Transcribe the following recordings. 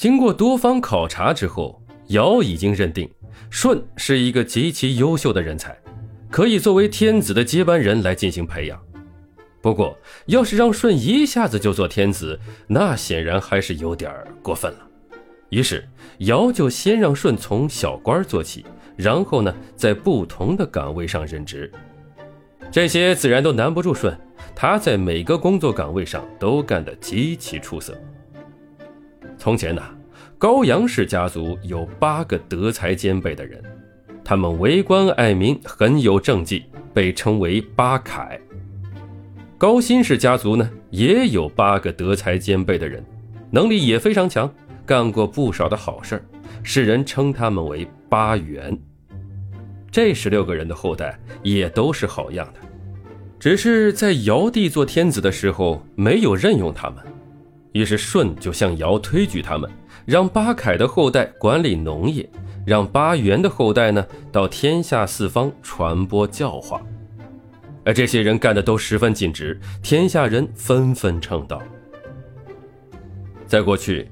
经过多方考察之后，尧已经认定舜是一个极其优秀的人才，可以作为天子的接班人来进行培养。不过，要是让舜一下子就做天子，那显然还是有点过分了。于是，尧就先让舜从小官做起，然后呢，在不同的岗位上任职。这些自然都难不住舜，他在每个工作岗位上都干得极其出色。从前呢，高阳氏家族有八个德才兼备的人，他们为官爱民，很有政绩，被称为八楷。高辛氏家族呢，也有八个德才兼备的人，能力也非常强，干过不少的好事，世人称他们为八元。这十六个人的后代也都是好样的，只是在尧帝做天子的时候没有任用他们，于是舜就向尧推举他们，让八凯的后代管理农业，让八元的后代呢到天下四方传播教化。而这些人干的都十分尽职，天下人纷纷称道。在过去，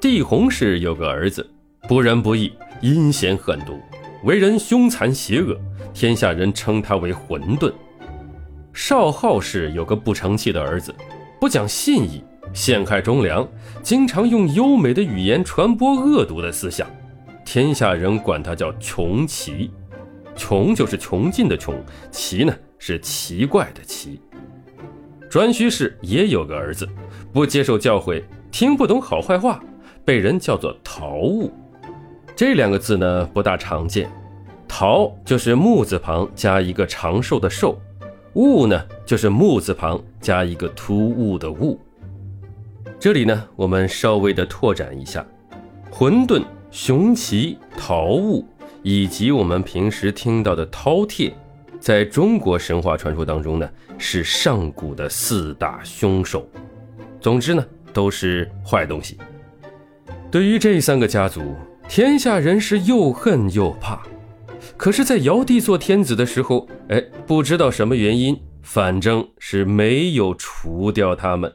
帝弘氏有个儿子，不仁不义，阴险狠毒，为人凶残邪恶，天下人称他为混沌。少昊氏有个不成器的儿子，不讲信义，陷害忠良，经常用优美的语言传播恶毒的思想，天下人管他叫穷奇。穷就是穷尽的穷，奇呢？是奇怪的奇。颛顼氏也有个儿子，不接受教诲，听不懂好坏话，被人叫做陶物。这两个字呢不大常见。陶就是木字旁加一个长寿的寿，物呢就是木字旁加一个突兀的兀。这里呢我们稍微的拓展一下，混沌、熊奇、桃物，以及我们平时听到的饕餮。在中国神话传说当中呢，是上古的四大凶兽。总之呢，都是坏东西。对于这三个家族，天下人是又恨又怕。可是，在尧帝做天子的时候，哎，不知道什么原因，反正是没有除掉他们。